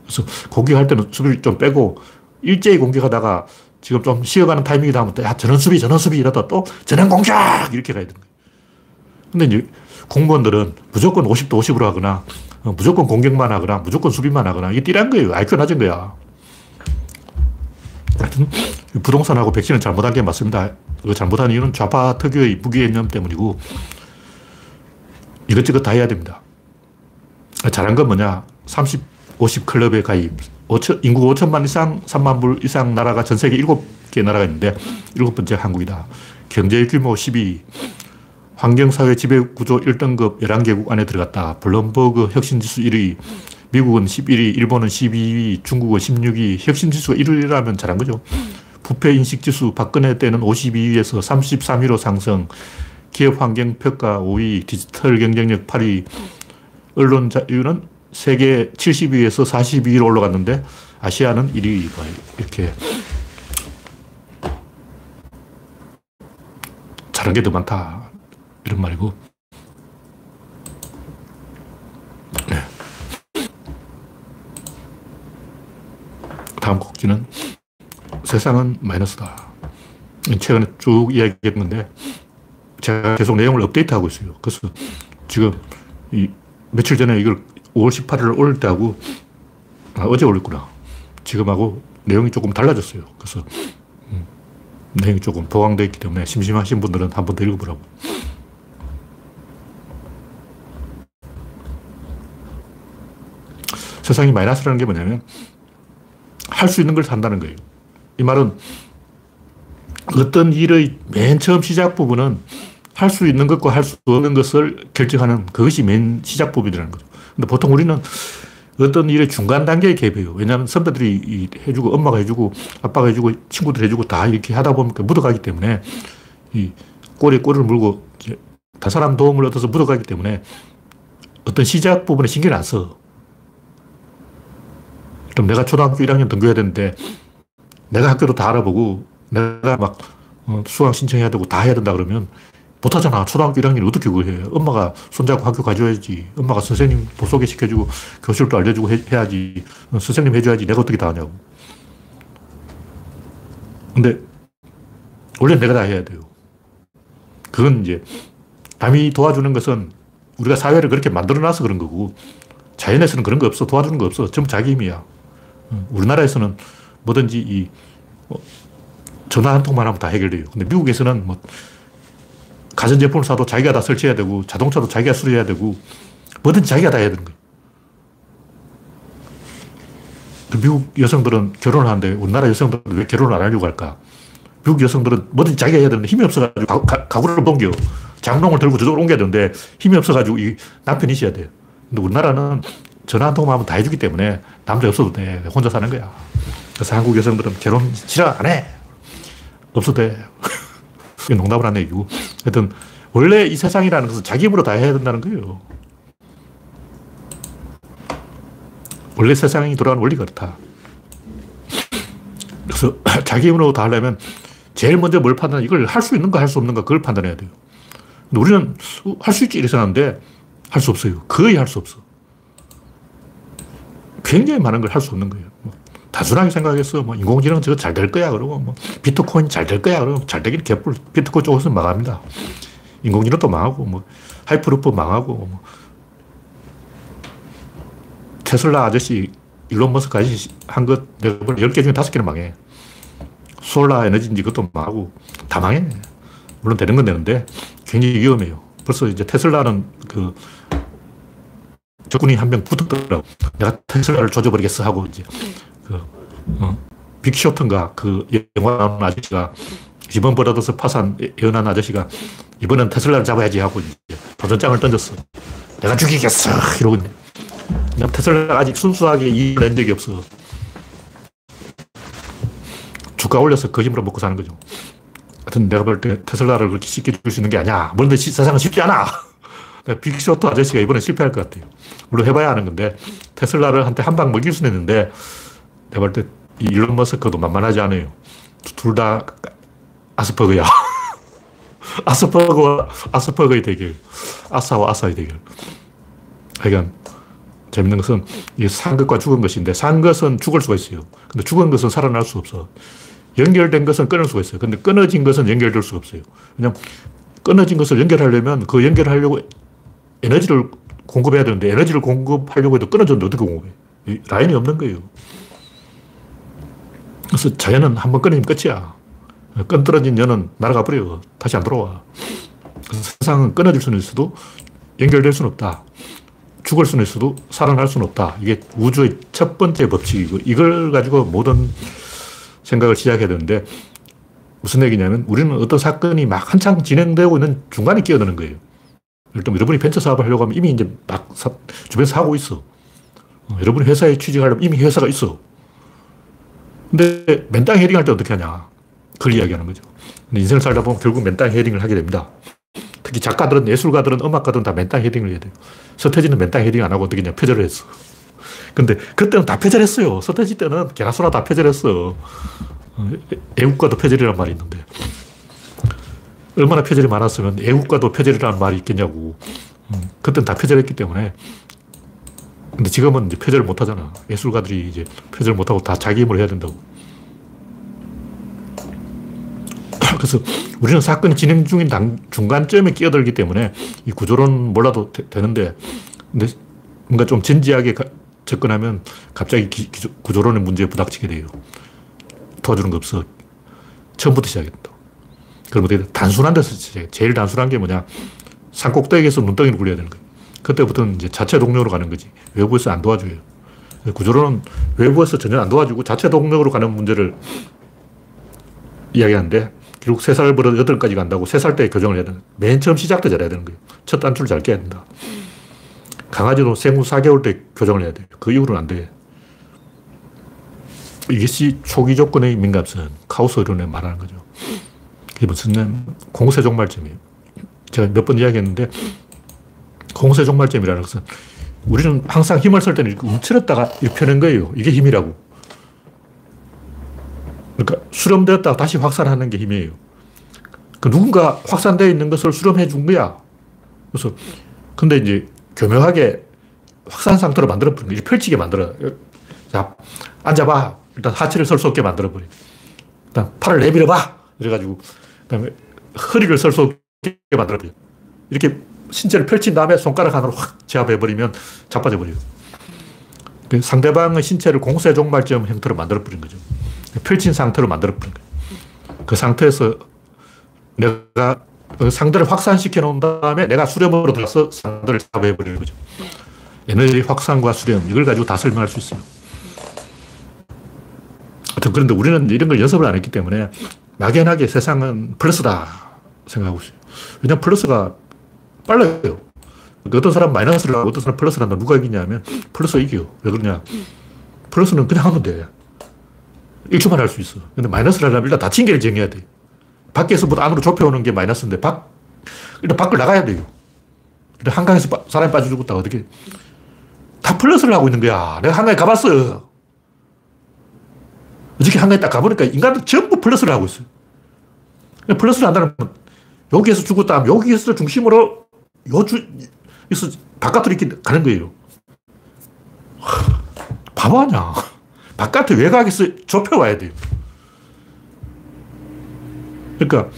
그래서 공격할 때는 수비를 좀 빼고 일제히 공격하다가 지금 좀 쉬어가는 타이밍이다 하면 야, 전원 수비, 전원 수비 이러다 또 전원 공격! 이렇게 가야 되는 거예요. 근데 이제 공무원들은 무조건 50도 50으로 하거나 어, 무조건 공격만 하거나 무조건 수비만 하거나 이게 띠란 거예요. IQ 낮은 거야. 하여튼 부동산하고 백신은 잘못한 게 맞습니다. 그 잘못한 이유는 좌파 특유의 무기개념 때문이고 이것저것 다 해야 됩니다. 잘한 건 뭐냐? 30, 50 클럽에 가입. 5천, 인구 5천만 이상, 3만 불 이상 나라가 전 세계 7개 나라가 있는데 일곱 번째 한국이다. 경제 규모 12, 환경사회 지배구조 1등급 11개국 안에 들어갔다. 블룸버그 혁신지수 1위, 미국은 11위, 일본은 12위, 중국은 16위, 혁신지수가 1위라면 잘한 거죠. 부패인식지수 박근혜 때는 52위에서 33위로 상승, 기업 환경 평가 5위, 디지털 경쟁력 8위, 언론 자유는 세계 70위에서 42위로 올라갔는데 아시아는 1위. 이렇게 잘한 게 더 많다. 이런 말이고. 네. 다음 곡지는 세상은 마이너스다. 최근에 쭉 이야기했는데 제가 계속 내용을 업데이트하고 있어요. 그래서 지금 이 며칠 전에 이걸 5월 18일 올릴 때하고 아, 어제 올렸구나. 지금하고 내용이 조금 달라졌어요. 그래서 음, 내용이 조금 보강되어 있기 때문에 심심하신 분들은 한 번 더 읽어보라고. 세상이 마이너스라는 게 뭐냐면 할 수 있는 걸 산다는 거예요. 이 말은 어떤 일의 맨 처음 시작 부분은 할 수 있는 것과 할 수 없는 것을 결정하는 그것이 맨 시작 부분이라는 거죠. 근데 보통 우리는 어떤 일의 중간 단계에 개입해요. 왜냐하면 선배들이 해주고, 엄마가 해주고, 아빠가 해주고, 친구들 해주고 다 이렇게 하다 보니까 묻어가기 때문에 이 꼬리에 꼬리를 물고 다 사람 도움을 얻어서 묻어가기 때문에 어떤 시작 부분에 신경을 안 써. 그럼 내가 초등학교 1학년 등교해야 되는데 내가 학교도 다 알아보고 내가 막 어, 수강 신청해야 되고 다 해야 된다 그러면 못하잖아. 초등학교 1학년 어떻게 그걸 해? 엄마가 손잡고 학교 가줘야지. 엄마가 선생님 보소개 시켜주고 교실도 알려주고 해, 야지 어, 선생님 해줘야지. 내가 어떻게 다 하냐고. 근데 원래 내가 다 해야 돼요. 그건 이제 남이 도와주는 것은 우리가 사회를 그렇게 만들어놔서 그런 거고 자연에서는 그런 거 없어. 도와주는 거 없어. 전부 자기 힘이야. 어, 우리나라에서는 뭐든지 이뭐 전화 한 통만 하면 다 해결돼요. 근데 미국에서는 뭐 가전제품을 사도 자기가 다 설치해야 되고 자동차도 자기가 수리해야 되고 뭐든지 자기가 다 해야 되는 거예요. 미국 여성들은 결혼을 하는데 우리나라 여성들은 왜 결혼을 안 하려고 할까? 미국 여성들은 뭐든지 자기가 해야 되는데 힘이 없어가지고 가, 구를 옮겨. 장롱을 들고 저쪽으로 옮겨야 되는데 힘이 없어가지고 이 남편이 있어야 돼요. 근데 우리나라는 전화 한 통만 하면 다 해주기 때문에 남자 없어도 돼. 혼자 사는 거야. 그래서 한국 여성들은 결혼 싫어 안 해. 없어도 돼. 농담을 한 얘기고. 하여튼, 원래 이 세상이라는 것은 자기 힘으로 다 해야 된다는 거예요. 원래 세상이 돌아가는 원리가 그렇다. 그래서 자기 힘으로 다 하려면 제일 먼저 뭘 판단해? 이걸 할 수 있는가, 할 수 없는가, 그걸 판단해야 돼요. 근데 우리는 할수 있지, 이렇게 생각하는데, 할 수 없어요. 거의 할 수 없어. 굉장히 많은 걸 할 수 없는 거예요. 뭐 단순하게 생각해서 뭐 인공지능 저거 잘 될 거야 그러고 뭐 비트코인 잘 될 거야 그러고 잘 되긴 개뿔 비트코인 쪽에서 망합니다. 인공지능도 망하고 뭐 하이퍼루프 망하고 뭐 테슬라 아저씨 일론 머스크 아저씨 한 것 내가 10개 중에 5개는 망해. 솔라 에너지인지 그것도 망하고 다 망해. 물론 되는 건 되는데 굉장히 위험해요. 벌써 이제 테슬라는 그 적군이 한 명 붙었더라고. 내가 테슬라를 조져버리겠어 하고 이제 그, 어, 빅쇼트인가 그 영화 나오는 아저씨가 이번 버려둬서 파산 예언한 아저씨가 이번엔 테슬라를 잡아야지 하고 도전장을 던졌어. 내가 죽이겠어. 이러고 있네. 테슬라가 아직 순수하게 이익을 낸 적이 없어. 주가 올려서 거짓말을 먹고 사는 거죠. 하여튼 내가 볼 때 테슬라를 그렇게 쉽게 줄 수 있는 게 아니야. 그런데 세상은 쉽지 않아. 빅쇼트 아저씨가 이번에 실패할 것 같아요. 물론 해봐야 하는 건데 테슬라를 한테 한 방 먹일 수는 있는데 내가 볼 때 일론 머스크도 만만하지 않아요. 둘 다 아스퍼그야. 아스퍼그와 아스퍼그의 대결. 아사와 아사의 대결. 하여간 재밌는 것은 산 것과 죽은 것인데 산 것은 죽을 수가 있어요. 근데 죽은 것은 살아날 수 없어. 연결된 것은 끊을 수가 있어요. 근데 끊어진 것은 연결될 수가 없어요. 왜냐면 끊어진 것을 연결하려면 그 연결하려고 에너지를 공급해야 되는데 에너지를 공급하려고 해도 끊어졌는데 어떻게 공급해? 라인이 없는 거예요. 그래서 자연은 한 번 끊으면 끝이야. 끈 떨어진 연은 날아가 버려. 다시 안 돌아와. 세상은 끊어질 수는 있어도 연결될 수는 없다. 죽을 수는 있어도 살아날 수는 없다. 이게 우주의 첫 번째 법칙이고 이걸 가지고 모든 생각을 시작해야 되는데 무슨 얘기냐면 우리는 어떤 사건이 막 한창 진행되고 있는 중간에 끼어드는 거예요. 일단 여러분이 벤처 사업을 하려고 하면 이미 이제 막 사, 주변에서 하고 있어. 어, 여러분이 회사에 취직하려면 이미 회사가 있어. 근데 맨땅 헤딩 할 때 어떻게 하냐. 그걸 이야기하는 거죠. 인생을 살다 보면 결국 맨땅 헤딩을 하게 됩니다. 특히 작가들은, 예술가들은, 음악가들은 다 맨땅 헤딩을 해야 돼요. 서태지는 맨땅 헤딩 안 하고 어떻게 냐 표절을 했어. 근데 그때는 다 표절했어요. 서태지 때는 개나소나 다 표절했어. 어, 애국가도 표절이란 말이 있는데. 얼마나 표절이 많았으면 애국가도 표절이라는 말이 있겠냐고. 음, 그때는 다 표절했기 때문에. 근데 지금은 이제 표절을 못 하잖아. 예술가들이 이제 표절을 못 하고 다 자기 힘으로 해야 된다고. 그래서 우리는 사건이 진행 중인 당, 중간점에 끼어들기 때문에 이 구조론 몰라도 되, 는데 근데 뭔가 좀 진지하게 가, 접근하면 갑자기 기, 기, 구조론의 문제에 부닥치게 돼요. 도와주는 거 없어. 처음부터 시작해야 된다. 그럼 어떻게 단순한 데서 시작해. 제일 단순한 게 뭐냐. 산꼭대기에서 눈덩이를 굴려야 되는 거예요. 그때부터는 이제 자체 동력으로 가는 거지. 외부에서 안 도와줘요. 구조론은 외부에서 전혀 안 도와주고 자체 동력으로 가는 문제를 이야기하는데 결국 3살부터 8까지 간다고 3살 때 교정을 해야 되는 맨 처음 시작 때 잘해야 되는 거예요. 첫 단추를 잘 깨야 된다. 강아지도 생후 4개월 때 교정을 해야 돼요. 그 이후로는 안 돼. 이것이 초기 조건의 민감성, 카오스 이론에 말하는 거죠. 그게 무슨 공세 종말점이에요. 제가 몇 번 이야기했는데, 공세 종말점이라는 것은 우리는 항상 힘을 쓸 때는 이렇게 움츠렸다가 이렇게 펴는 거예요. 이게 힘이라고. 그러니까 수렴되었다가 다시 확산하는 게 힘이에요. 그 누군가 확산되어 있는 것을 수렴해 준 거야. 그래서, 근데 이제 교묘하게 확산 상태로 만들어 버린 거야. 펼치게 만들어. 자, 앉아봐. 일단 하체를 설 수 없게 만들어 버려. 일단 팔을 내밀어봐. 이래가지고, 그 다음에 허리를 설 수 없게 만들어 버려. 이렇게 신체를 펼친 다음에 손가락 하나로 확 제압해버리면 자빠져버려요. 그 상대방의 신체를 공세 종말점 형태로 만들어버린 거죠. 펼친 상태로 만들어버린 거예요. 그 상태에서 내가 그 상대를 확산시켜 놓은 다음에 내가 수렴으로 들어서 상대를 잡아버리는 거죠. 에너지 확산과 수렴, 이걸 가지고 다 설명할 수 있어요. 하여튼 그런데 우리는 이런 걸 연습을 안 했기 때문에 막연하게 세상은 플러스다 생각하고 있어요. 왜냐면 플러스가 빨라요. 어떤 사람 마이너스를 하고 어떤 사람 플러스를 한다. 누가 이기냐면 플러스 이겨요. 왜 그러냐. 플러스는 그냥 하면 돼. 1초만 할 수 있어. 근데 마이너스를 하려면 일단 닫힌 길을 정해야 돼. 밖에서부터 안으로 좁혀오는 게 마이너스인데 밖, 일단 밖을 나가야 돼요. 한강에서 빠, 사람이 빠져 죽었다. 어떻게. 다 플러스를 하고 있는 거야. 내가 한강에 가봤어. 어저께 한강에 딱 가보니까 인간들 전부 플러스를 하고 있어요. 플러스를 한다는 여기에서 죽었다 하면 여기에서 중심으로 요주, 여기서 바깥으로 이렇게 가는 거예요. 바보 아냐. 바깥에 외곽에서 좁혀와야 돼요. 그러니까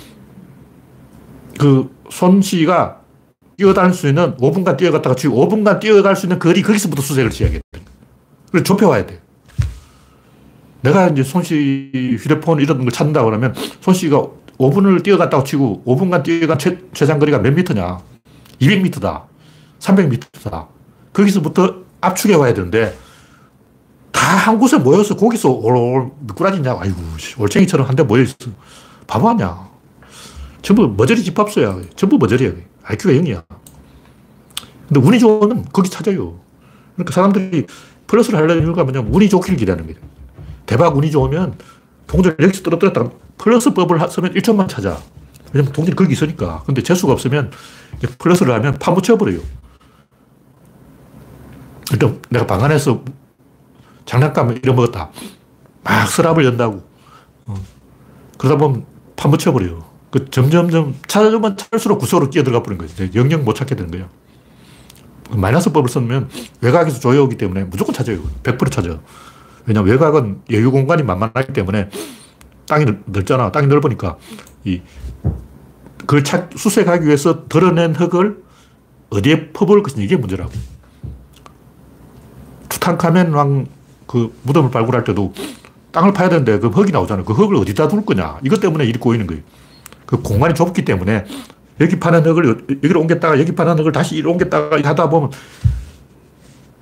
그 손씨가 뛰어다닐 수 있는 5분간 뛰어갔다가 지금 5분간 뛰어갈 수 있는 거리 거기서부터 수색을 지어야겠다. 그래서 좁혀와야 돼. 내가 이제 손씨 휴대폰 이런 걸 찾는다 그러면 손씨가 5분을 뛰어갔다고 치고 5분간 뛰어간 최, 최장거리가 몇 미터냐? 200m다. 300m다. 거기서부터 압축해 와야 되는데 다 한 곳에 모여서 거기서 올올 미꾸라지냐? 아이고, 올챙이처럼 한대 모여있어. 바보 아냐? 전부 머저리 집합소야. 전부 머저리야. IQ가 0이야. 근데 운이 좋으면 거기 찾아요. 그러니까 사람들이 플러스를 하려는 이유가 뭐냐면 운이 좋기를 기대하는 거예요. 대박 운이 좋으면 동전 여기서 떨어뜨렸다 플러스 법을 쓰면 1초만 찾아. 왜냐면 동전이 거기 있으니까. 근데 재수가 없으면 플러스를 하면 파묻혀버려요. 일단 내가 방 안에서 장난감을 잃어먹었다. 막 서랍을 연다고. 어. 그러다 보면 파묻혀버려요. 그 점점점 찾아주면 찾을수록 구석으로 끼어들어가 버린 거죠. 영영 못 찾게 되는 거예요. 마이너스 법을 쓰면 외곽에서 조여오기 때문에 무조건 찾아요. 100% 찾아. 왜냐면 외곽은 여유 공간이 만만하기 때문에 땅이 넓잖아. 땅이 넓으니까 이 그걸 찾, 수색하기 위해서 드러낸 흙을 어디에 퍼부을 것이냐 이게 문제라고. 투탕카멘 왕 그 무덤을 발굴할 때도 땅을 파야 되는데 그 흙이 나오잖아요. 그 흙을 어디다 둘 거냐. 이것 때문에 일이 꼬이는 거예요. 그 공간이 좁기 때문에 여기 파는 흙을 여기로 옮겼다가 여기 파는 흙을 다시 이로 옮겼다가 하다 보면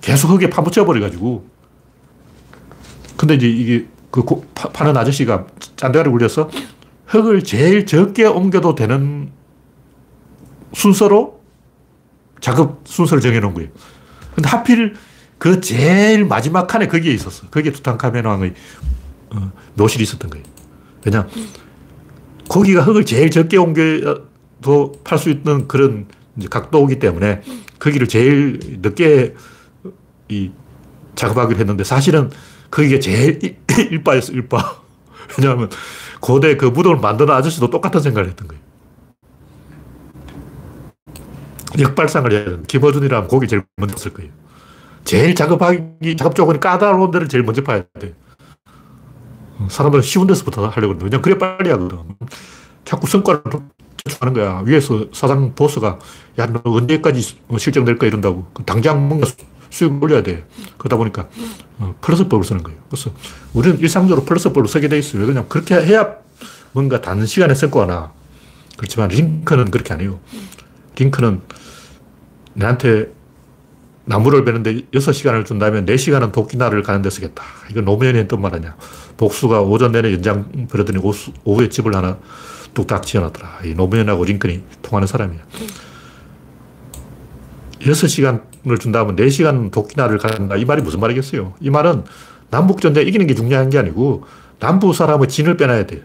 계속 흙에 파묻혀 버려가지고 근데 이제 이게 그 파는 아저씨가 짠대가리 굴려서 흙을 제일 적게 옮겨도 되는 순서로 작업 순서를 정해놓은 거예요. 근데 하필 그 제일 마지막 칸에 거기에 있었어. 거기에 투탕카멘 왕의 어, 묘실이 있었던 거예요. 왜냐 거기가 흙을 제일 적게 옮겨도 팔 수 있는 그런 각도이기 때문에 거기를 제일 늦게 이 작업하기로 했는데 사실은 거기가 제일 일바였어, 일바. 왜냐하면 고대 그 무덤을 만드는 아저씨도 똑같은 생각을 했던 거예요. 역발상을 해야 되는 김어준이라면 거기 제일 먼저 쓸 거예요. 제일 작업하기, 작업 조건이 까다로운 데를 제일 먼저 파야 돼. 사람들은 쉬운 데서부터 하려고 하는데, 왜냐면 그래 빨리 하거든. 자꾸 성과를 하는 거야. 위에서 사장 보스가, 야, 너 언제까지 실적낼 거야 이런다고. 당장 뭔가 수익 올려야 돼. 그러다 보니까 어, 플러스법을 쓰는 거예요. 그래서 우리는 일상적으로 플러스법을 쓰게 돼 있어요. 왜냐면 그렇게 해야 뭔가 단시간에 성과가 나. 그렇지만 링컨은 그렇게 안 해요. 링컨은 내한테 나무를 베는데 6시간을 준다면 4시간은 도끼나를 가는 데 쓰겠다. 이거 노무현이 했던 말 아니야. 복수가 오전 내내 연장 벌였더니 오후에 집을 하나 뚝딱 지어놨더라. 이 노무현하고 링컨이 통하는 사람이야. 6시간 도끼를 준다면 4시간 도끼나를 간다. 이 말이 무슨 말이겠어요? 이 말은 남북전쟁 이기는 게 중요한 게 아니고 남부 사람의 진을 빼놔야 돼요.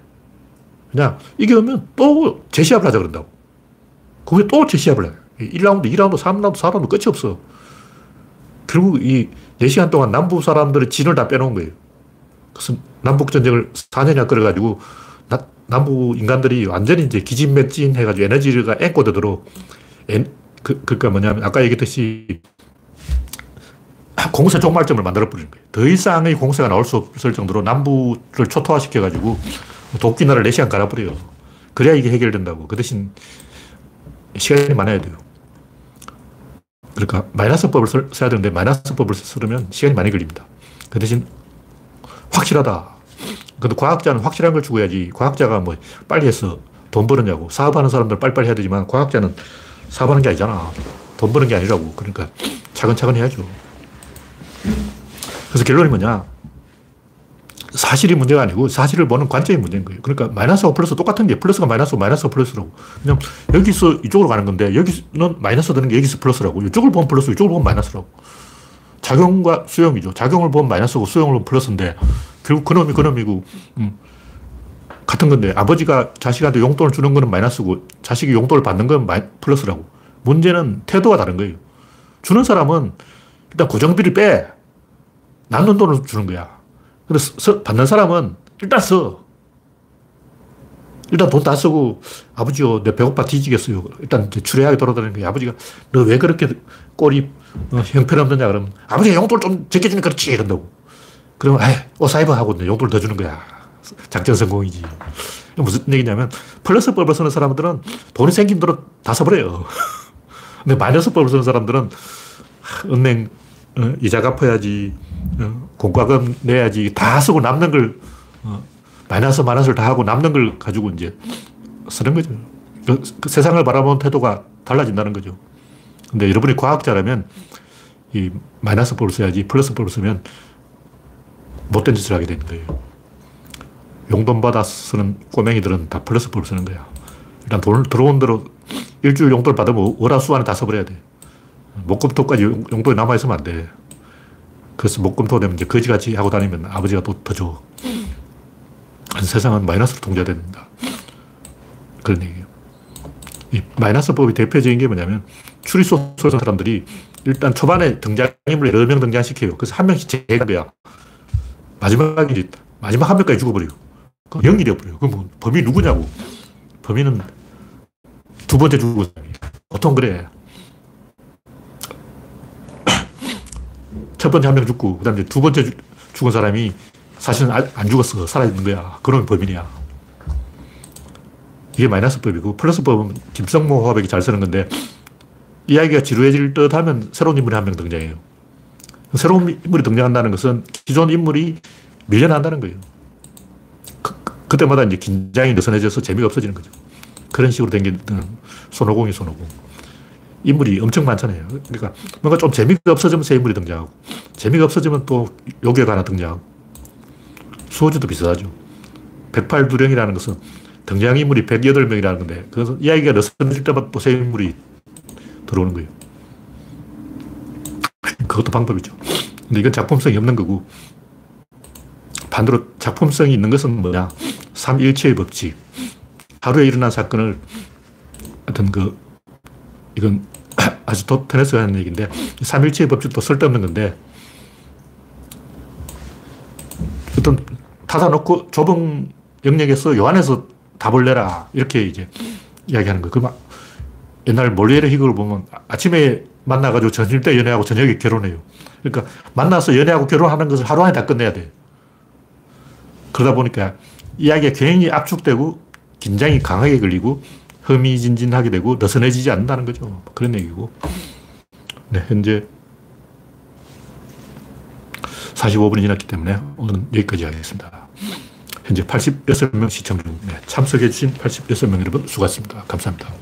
그냥 이겨면 또 재시합을 하자 그런다고. 그게 또 재시합을 해요. 1라운드, 2라운드, 3라운드, 4라운드 끝이 없어. 결국 이 4시간 동안 남부 사람들의 진을 다 빼놓은 거예요. 그래서 남북전쟁을 4년이나 끌어가지고 나, 남부 인간들이 완전히 이제 기진맥진 해가지고 에너지가 앵꼬 되도록 에, 그, 그니까 뭐냐면 아까 얘기했듯이 공세 종말점을 만들어 버리는 거예요. 더 이상의 공세가 나올 수 없을 정도로 남부를 초토화시켜가지고 도끼나를 4시간 갈아버려요. 그래야 이게 해결된다고. 그 대신 시간이 많아야 돼요. 그러니까 마이너스법을 써야 되는데 마이너스법을 쓰려면 시간이 많이 걸립니다. 그 대신 확실하다. 근데 과학자는 확실한 걸 추구해야지. 과학자가 뭐 빨리 해서 돈 버느냐고. 사업하는 사람들 빨리빨리 해야 되지만 과학자는 사업하는 게 아니잖아. 돈 버는 게 아니라고. 그러니까 차근차근 해야죠. 그래서 결론이 뭐냐. 사실이 문제가 아니고 사실을 보는 관점이 문제인 거예요. 그러니까 마이너스와 플러스 똑같은 게 플러스가 마이너스고 마이너스가 플러스라고. 그냥 여기서 이쪽으로 가는 건데 여기는 마이너스 되는 게 여기서 플러스라고. 이쪽을 보면 플러스, 이쪽을 보면 마이너스라고. 작용과 수용이죠. 작용을 보면 마이너스고 수용을 보면 플러스인데 결국 그놈이 그놈이고 음, 같은 건데 아버지가 자식한테 용돈을 주는 거는 마이너스고 자식이 용돈을 받는 건 마이, 플러스라고. 문제는 태도가 다른 거예요. 주는 사람은 일단 고정비를 빼. 남는 돈을 주는 거야. 근데 서, 받는 사람은 일단 써. 일단 돈 다 쓰고, 아버지요, 내 배고파 뒤지겠어요. 일단 추레하게 돌아다니는 거야. 아버지가, 너 왜 그렇게 꼴이 어, 형편없느냐? 그러면, 아버지 용돈 좀 적게 주면 그렇지. 이런다고. 그러면, 에이, 오사이버 하고 용돈을 더 주는 거야. 작전 성공이지. 무슨 얘기냐면, 플러스 법을 쓰는 사람들은 돈이 생긴 대로 다 써버려요. 근데 마이너스 법을 쓰는 사람들은 은행 어, 이자 갚아야지, 어, 공과금 내야지, 다 쓰고 남는 걸, 어, 마이너스 마이너스를 다 하고 남는 걸 가지고 이제 쓰는 거죠. 그, 그 세상을 바라보는 태도가 달라진다는 거죠. 근데 여러분이 과학자라면 이 마이너스 법을 써야지 플러스 법을 쓰면 못된 짓을 하게 되는 거예요. 용돈 받아 쓰는 꼬맹이들은 다 플러스 법을 쓰는 거야. 일단 돈을 들어온 대로 일주일 용돈을 받으면 월화수 안에 다 써버려야 돼. 목금토까지 용돈이 남아있으면 안 돼. 그래서 목금토 되면 이제 거지같이 하고 다니면 아버지가 또 더 줘. 세상은 마이너스로 통제됩니다. 그런 얘기예요. 이 마이너스 법의 대표적인 게 뭐냐면 추리소설 사람들이 일단 초반에 등장인물 여러 명 등장시켜요. 그래서 한 명씩 제거한 거야. 마지막에 마지막 한 명까지 죽어버려요. 영이 되어버려요. 그럼 뭐 범이 누구냐고. 범인은 두 번째 죽은 사람이 보통 그래. 첫 번째 한 명 죽고, 그 다음에 두 번째 죽은 사람이 사실은 안 죽었어. 살아있는 거야. 그런 법인이야. 이게 마이너스 법이고, 플러스 법은 김성모 화백이 잘 쓰는 건데, 이야기가 지루해질 듯 하면 새로운 인물이 한 명 등장해요. 새로운 인물이 등장한다는 것은 기존 인물이 밀려난다는 거예요. 그, 그 때마다 이제 긴장이 느슨해져서 재미가 없어지는 거죠. 그런 식으로 된게 손오공이 손오공. 인물이 엄청 많잖아요. 그러니까 뭔가 좀 재미가 없어지면 새 인물이 등장하고, 재미가 없어지면 또 요괴가 하나 등장하고, 수호지도 비슷하죠. 108두령이라는 것은 등장인물이 108명이라는 건데, 그것은 이야기가 느슨해질 때마다 또 새 인물이 들어오는 거예요. 그것도 방법이죠. 근데 이건 작품성이 없는 거고, 반대로 작품성이 있는 것은 뭐냐? 3일체의 법칙. 하루에 일어난 사건을 어떤 그, 이건 아리스토텔레스가 하는 얘기인데, 3일체의 법칙도 쓸데없는 건데, 어떤 타다 놓고 좁은 영역에서 요 안에서 답을 내라. 이렇게 이제 이야기하는 거예요. 옛날 몰리에르 희극을 보면 아침에 만나가지고 점심 때 연애하고 저녁에 결혼해요. 그러니까 만나서 연애하고 결혼하는 것을 하루 안에 다 끝내야 돼. 그러다 보니까 이야기가 괜히 압축되고 긴장이 강하게 걸리고 흥미진진하게 되고 느슨해지지 않는다는 거죠. 그런 얘기고. 네, 현재 45분이 지났기 때문에 오늘은 여기까지 하겠습니다. 현재 86명 시청 중 네, 참석해주신 86명 여러분 수고하셨습니다. 감사합니다.